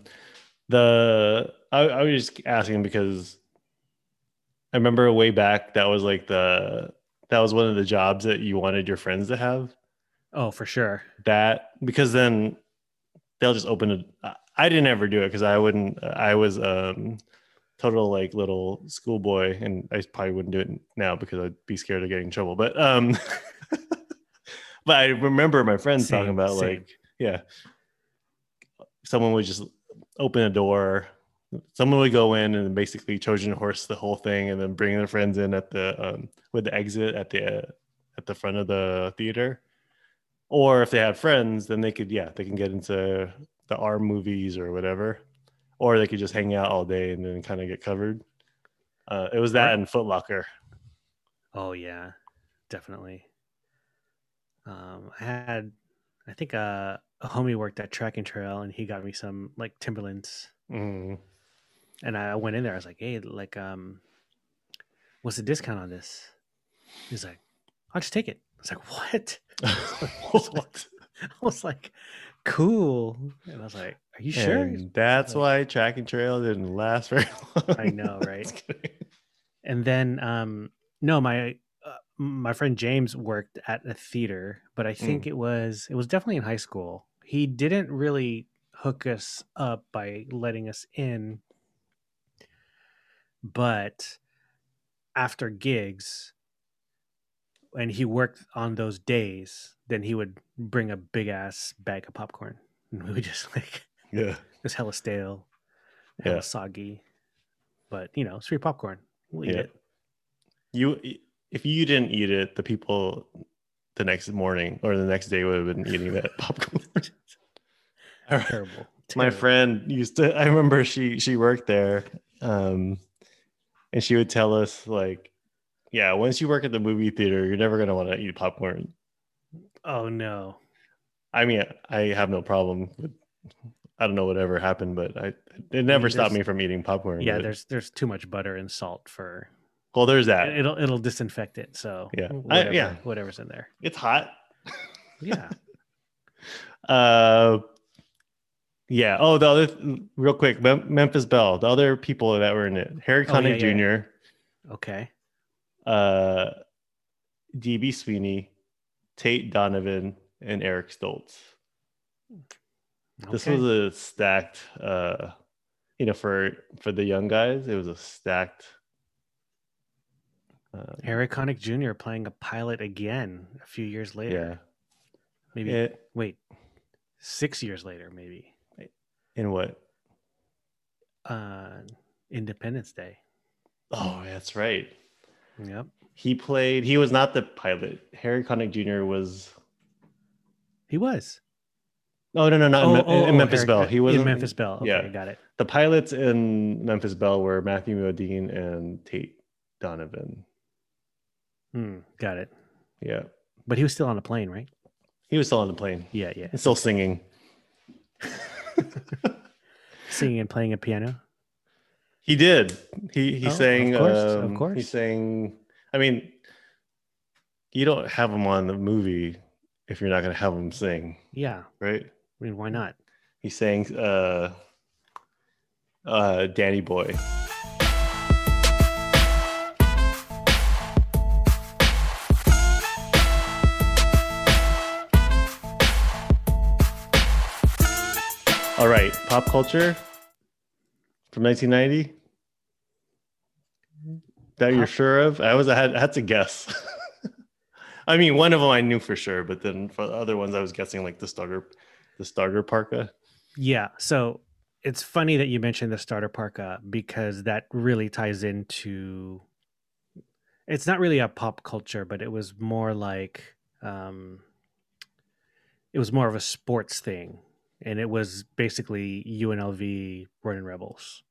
the I, I was just asking because I remember way back that was like the that was one of the jobs that you wanted your friends to have. Oh, for sure. That because then they'll just open it. I- I didn't ever do it because I wouldn't. I was um total like little schoolboy, and I probably wouldn't do it now because I'd be scared of getting in trouble. But um, but I remember my friends talking about same. like yeah, someone would just open a door. Someone would go in and basically Trojan horse the whole thing, and then bring their friends in at the um, with the exit at the at the front of the theater. Or if they had friends, then they could yeah they can get into the R movies or whatever, or they could just hang out all day and then kind of get covered. Uh, it was that and Foot Locker. Oh yeah, definitely. Um, I had, I think uh, a homie worked at Track and Trail, and he got me some like Timberlands, Mm. and I went in there. I was like, "Hey, like, um, what's the discount on this?" He's like, "I'll just take it." I was like, "What?" What? I was like, "Cool," and I was like, "Are you sure?" And that's why track and trail didn't last very long. I know, right? And then um no my uh, my friend james worked at a theater but i think Mm. it was it was definitely in high school he didn't really hook us up by letting us in but after gigs and he worked on those days then he would bring a big ass bag of popcorn and we would just like Yeah. it was hella stale hella Yeah. soggy but you know it's free popcorn we'll eat Yeah. it You if you didn't eat it, the people the next morning or the next day would have been eating that popcorn. terrible. My friend used to I remember she she worked there. Um and she would tell us like, yeah, once you work at the movie theater, you're never gonna want to eat popcorn. Oh no. I mean, I have no problem with I don't know whatever happened, but I it never stopped me from eating popcorn. Yeah, but- there's there's too much butter and salt for well there's that. it'll it'll disinfect it. So Yeah. I- yeah. whatever's in there. It's hot. Yeah. Uh, yeah. Oh, the other real quick, Mem- Memphis Belle. The other people that were in it: Harry Oh, yeah, Connick yeah. Jr., Okay. uh, DB Sweeney, Tate Donovan, and Eric Stoltz. This was a stacked uh you know, for for the young guys, it was a stacked. Uh, Harry Connick Jr. playing a pilot again a few years later. yeah. Maybe It- wait, six years later, maybe. in what? Uh, Independence Day. Oh, that's right. Yep, He played. He was not the pilot. Harry Connick Jr. was. he was. Oh no no not in, Me- in Memphis Belle. He was in Memphis Belle. Okay, yeah. got it. The pilots in Memphis Belle were Matthew Modine and Tate Donovan. Hmm, got it. Yeah, But he was still on the plane, right? he was still on the plane. Yeah, yeah. and still singing. Singing and playing a piano. He did. He he Oh, sang. of course, of um, He sang. I mean, you don't have him on the movie if you're not going to have him sing, Yeah, right? I mean, why not? He sang uh, uh, Danny Boy. All right, pop culture from 1990. That you're sure of? I was I had, I had to guess. I mean, one of them I knew for sure, but then for the other ones, I was guessing like the starter, the starter parka. Yeah. So it's funny that you mentioned the starter parka because that really ties into. It's not really a pop culture, but it was more like, um, it was more of a sports thing, and it was basically UNLV running rebels.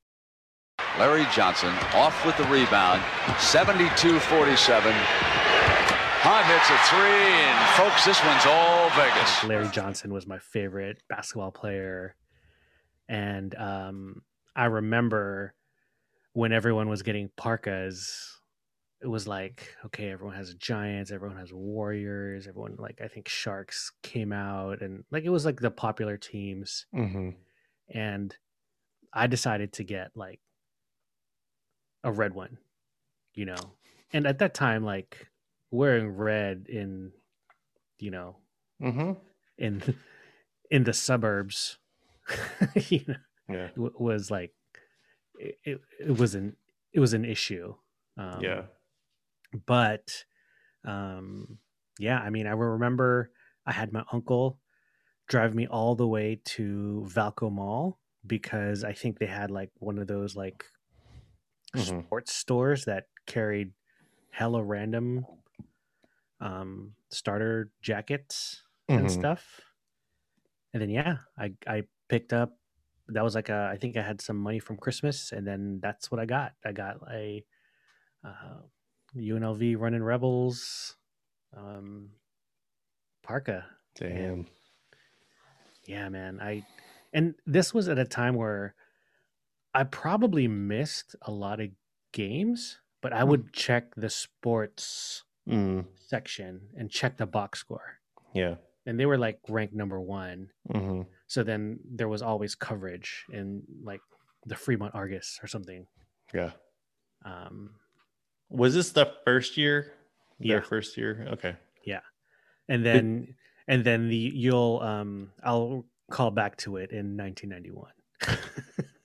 Larry Johnson off with the rebound. 72 47. Hunt hits a three, and folks, this one's all Vegas. Larry Johnson was my favorite basketball player. And um, I remember when everyone was getting parkas, it was like, okay, everyone has Giants, everyone has Warriors, everyone, like, I think Sharks came out, and like, it was like the popular teams. Mm-hmm. And I decided to get like a red one, you know. And at that time, like, wearing red in, you know, Mm-hmm. in in the suburbs you know Yeah. w- was like it, it, it was an it was an issue um, yeah. but um yeah i mean i remember i had my uncle drive me all the way to vallco mall because i think they had like one of those like Mhm. sports stores that carried hella random um starter jackets and Mhm. stuff. And then yeah, I I picked up that was like a I think I had some money from Christmas and then that's what I got. I got a uh, UNLV running rebels um parka. Damn. Yeah, man. I and this was at a time where I probably missed a lot of games, but I would check the sports Mm. section and check the box score. Yeah. And they were like ranked number 1 Mm-hmm. So then there was always coverage in like the Fremont Argus or something. Yeah. Um, Was this the first year? Their Yeah. first year. Okay. Yeah. And then and then the you'll um I'll call back to it in 1991.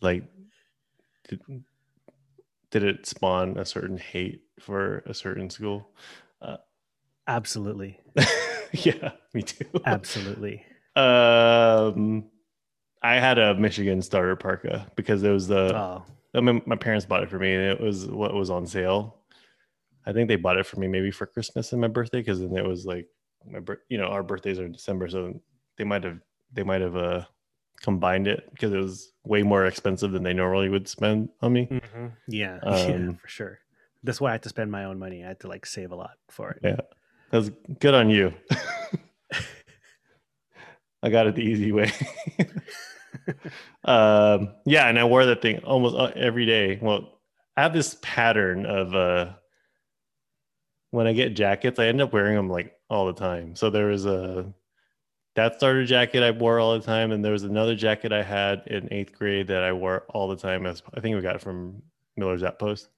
Like, did, did it spawn a certain hate for a certain school? Absolutely. yeah, me too. Absolutely. Um, I had a Michigan starter parka because it was the Oh, I mean, my parents bought it for me, and it was what was on sale. I think they bought it for me maybe for Christmas and my birthday, because then it was like my you know our birthdays are in December, so they might have they might have uh combined it because it was way more expensive than they normally would spend on me. mhm. yeah, yeah, Um, for sure. That's why I had to spend my own money. I had to like save a lot for it. Yeah, that was good on you. I got it the easy way. um, yeah, and I wore that thing almost uh, every day. Well, I have this pattern of uh, when I get jackets, I end up wearing them like all the time. So there was a that starter jacket I wore all the time, and there was another jacket I had in eighth grade that I wore all the time. As I think we got it from Miller's Outpost,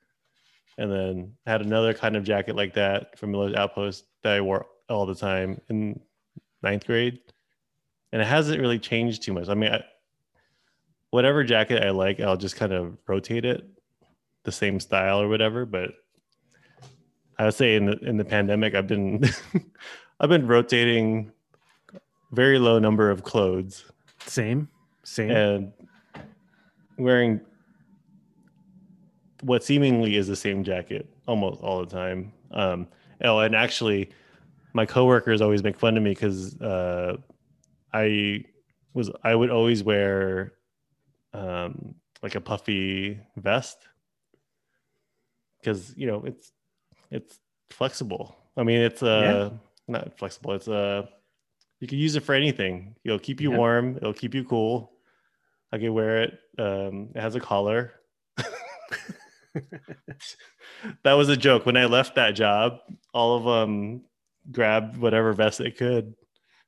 and then I had another kind of jacket like that from Miller's Outpost that I wore all the time in ninth grade, and it hasn't really changed too much. I mean, I, whatever jacket I like, I'll just kind of rotate it the same style or whatever. But I would say in the in the pandemic, I've been I've been rotating very low number of clothes Same, same. and wearing what seemingly is the same jacket almost all the time. Um, oh, and actually, my coworkers always make fun of me because uh, I was I would always wear um, like a puffy vest because you know it's it's flexible. I mean, it's uh not flexible. It's uh you can use it for anything. It'll keep you Yeah. warm. It'll keep you cool. I can wear it. Um, it has a collar. that was a joke. When I left that job, all of them grabbed whatever vest they could,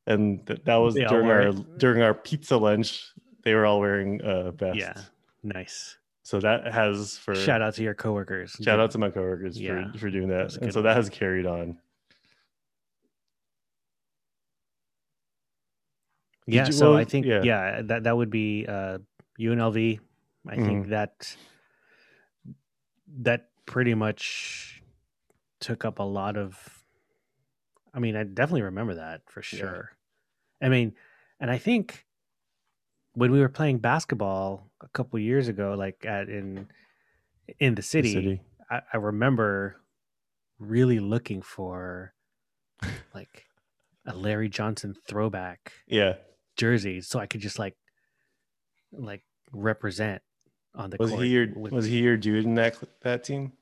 and th- that was They during our it. during our pizza lunch. They were all wearing uh, vests. yeah, nice. So that has for Shout out to your coworkers. shout out to my coworkers Yeah, for for doing that and so one. that has carried on. Yeah, you- so well, I think yeah. yeah. that that would be uh UNLV. I Mm-hmm. think that that pretty much took up a lot of I mean, I definitely remember that for Yeah. sure. I mean, and I think when we were playing basketball a couple years ago like at in in the The city, I, I remember really looking for like a Larry Johnson throwback Yeah. Jersey so I could just like like represent on the Was court. he your with- was he your dude in that that team?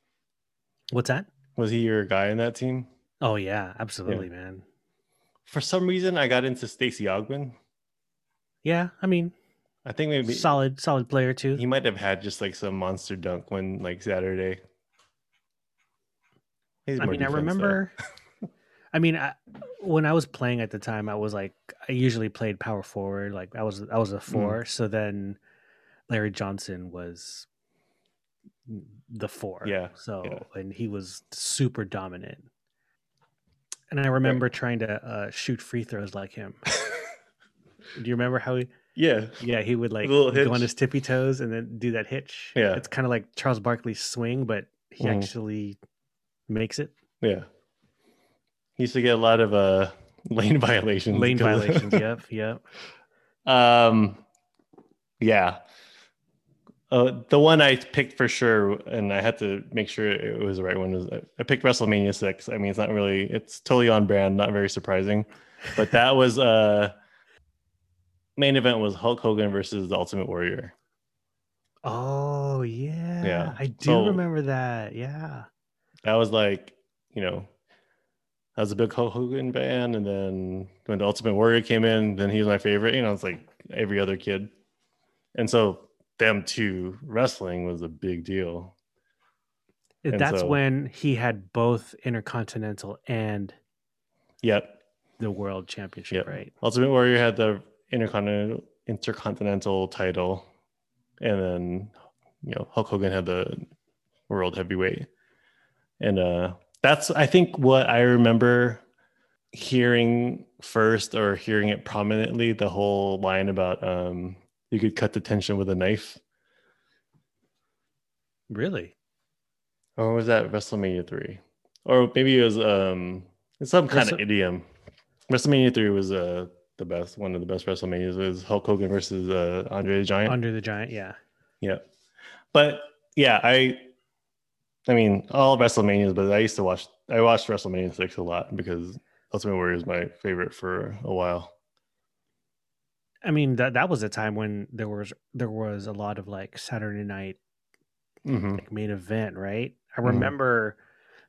What's that? Was he your guy in that team? Oh yeah, absolutely, man. For some reason, I got into Stacey Augmon. Yeah, I mean, I think maybe solid, solid player too. he might have had just like some monster dunk one like Saturday. He's I mean, I remember. I mean, I, when I was playing at the time, I was like, I usually played power forward. Like I was, I was a Mm. four. So then, Larry Johnson was the four. Yeah, So yeah. and he was super dominant. And I remember trying to uh, shoot free throws like him. Do you remember how he? Yeah, Yeah, he would like go on his tippy toes and then do that hitch. Yeah. it's kind of like Charles Barkley's swing, but he Mhm. actually makes it. yeah. Used to get a lot of uh lane violations. Lane violations. yep, yep. Um, yeah. Uh, the one I picked for sure, and I had to make sure it was the right one. Was I picked WrestleMania six. I mean, it's not really, it's totally on brand, not very surprising, but that was uh main event was Hulk Hogan versus the Ultimate Warrior. Oh yeah, Yeah, I do so- remember that. Yeah, That was like, you know, I was a big Hulk Hogan fan, and then when the Ultimate Warrior came in, then he was my favorite. You know, it's like every other kid, and so them two wrestling was a big deal. And that's so- when he had both Intercontinental and Yep. the World Championship, Yep. right? Ultimate Warrior had the intercontinental intercontinental title, and then you know Hulk Hogan had the world heavyweight, and uh, that's I think what I remember hearing first or hearing it prominently. The whole line about um, you could cut the tension with a knife. Really? Or was that WrestleMania three? Or maybe it was um some kind of idiom. WrestleMania three was uh the best one of the best WrestleManias was Hulk Hogan versus uh Andre the Giant. Andre the Giant, yeah. yeah. But yeah, I I mean all WrestleManias, but I used to watch I watched WrestleMania six a lot because Ultimate Warrior is my favorite for a while. I mean that that was a time when there was there was a lot of like Saturday night hmm like main event, right? I Mhm. remember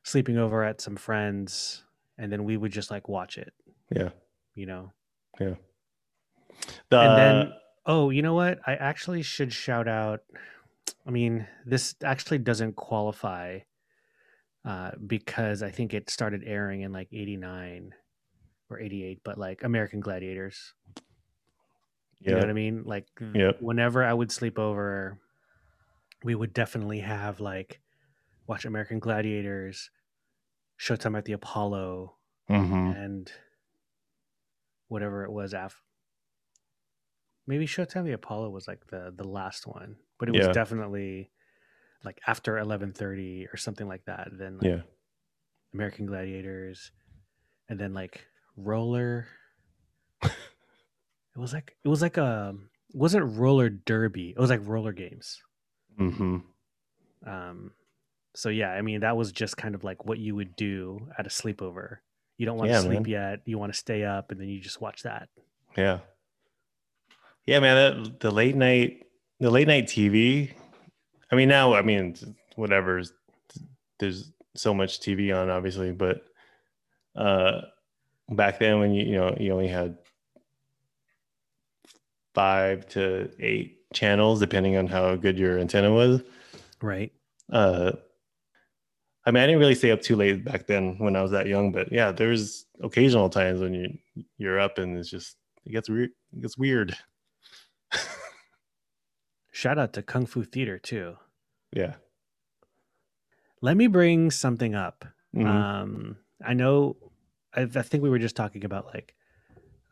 sleeping over at some friends and then we would just like watch it, Yeah. you know. Yeah. The and then oh you know what i actually should shout out i mean this actually doesn't qualify uh, because i think it started airing in like 89 or 88 but like american gladiators you know yeah. what i mean like Yep. whenever i would sleep over we would definitely have like watch american gladiators showtime at the apollo Mhm. and whatever it was after maybe Showtime at the Apollo was like the the last one, but it was Yeah. definitely like after eleven thirty or something like that. Then like Yeah. American Gladiators, and then like Roller. it was like it was like a wasn't roller derby. It was like roller games. Mm-hmm. Um, so yeah, I mean that was just kind of like what you would do at a sleepover. You don't want Yeah, to sleep man. yet. You want to stay up, and then you just watch that. Yeah. Yeah, man, that, the late night the late night TV. I mean now, I mean whatever there's so much TV on obviously, but uh back then when you you know, you only had 5 to 8 channels depending on how good your antenna was. Right. Uh I mean, I didn't really stay up too late back then when I was that young, but yeah, there's occasional times when you you're up and it's just it gets weird. It gets weird. Shout out to Kung Fu Theater too. Yeah. Let me bring something up. Mhm. Um, I know. I, I think we were just talking about like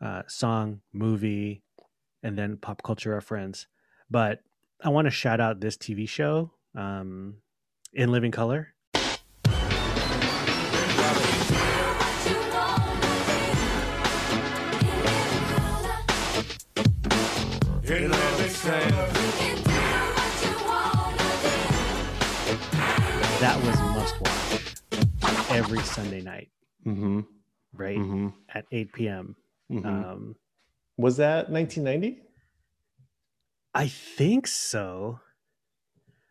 uh, song, movie, and then pop culture reference. But I want to shout out this TV show, um, In Living Color. Must watch every Sunday night, Mhm. right Mhm. at 8 p.m. Mhm. Um, was that 1990? I think so.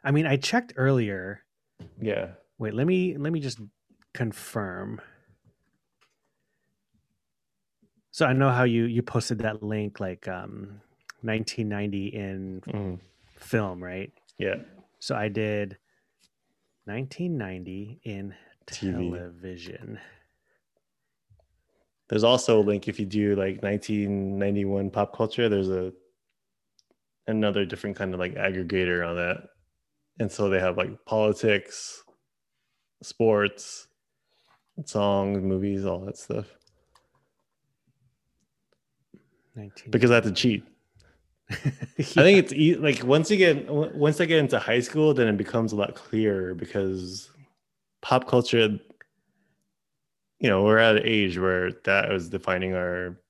I mean, I checked earlier. Yeah. Wait, let me let me just confirm. So I know how you you posted that link like um 1990 in Mhm. film, right? Yeah. So I did 1990 in TV. television. There's also a link if you do like 1991 pop culture. There's a another different kind of like aggregator on that, and so they have like politics, sports, songs, movies, all that stuff. 19 Because I have to cheat. I think it's e- like once you get once I get into high school, then it becomes a lot clearer because pop culture. You know, we're at an age where that was defining our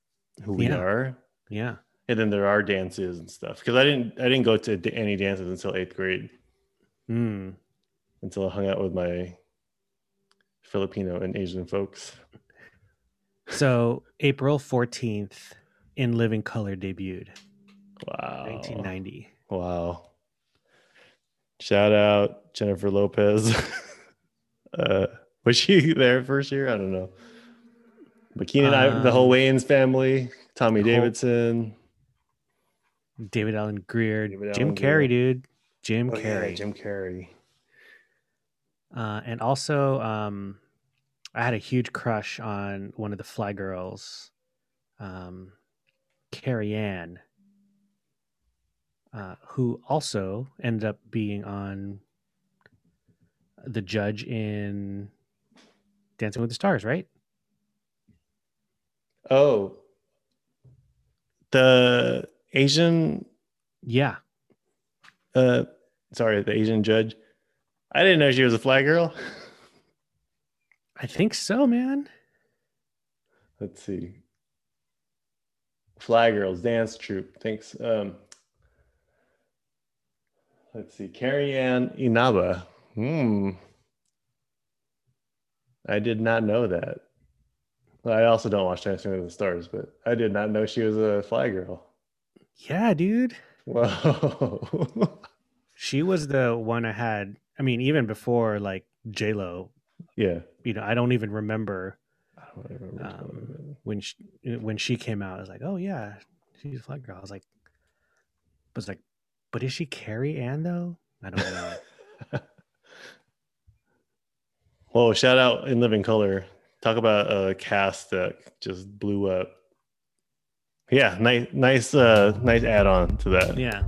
who we Yeah. are, yeah. and then there are dances and stuff. Because I didn't I didn't go to any dances until eighth grade Mm. until I hung out with my Filipino and Asian folks. So April 14th, In Living Color debuted, Wow, 1990. Wow. Shout out Jennifer Lopez. uh, was she there first year? I don't know. But Keenen, I, the whole Um, Wayans family, Tommy Davidson, David Alan Grier, David Jim Allen Carrey, Grier. dude, Jim Oh, yeah, Carrey, Jim Carrey. Uh, and also, um, I had a huge crush on one of the Fly Girls, um, Carrie Ann, uh, who also ended up being on the judge in Dancing with the Stars, right? Oh, the Asian, Yeah, uh, sorry, the Asian judge. I didn't know she was a fly girl. I think so, man. Let's see. Fly Girls Dance Troupe. Thanks. Um, let's see. Carrie Ann Inaba. Hmm. I did not know that. I also don't watch Dancing with the Stars, but I did not know she was a fly girl. Yeah, dude. Whoa. She was the one I had. I mean, even before like J Lo, yeah. you know, I don't even remember I don't remember. um, when she when she came out. I was like, oh yeah, she's a flat girl. I was like, was like, but is she Carrie Ann though? I don't know. Whoa, shout out in Living Color. Talk about a cast that just blew up. Yeah, nice, nice, uh, nice add-on to that. yeah,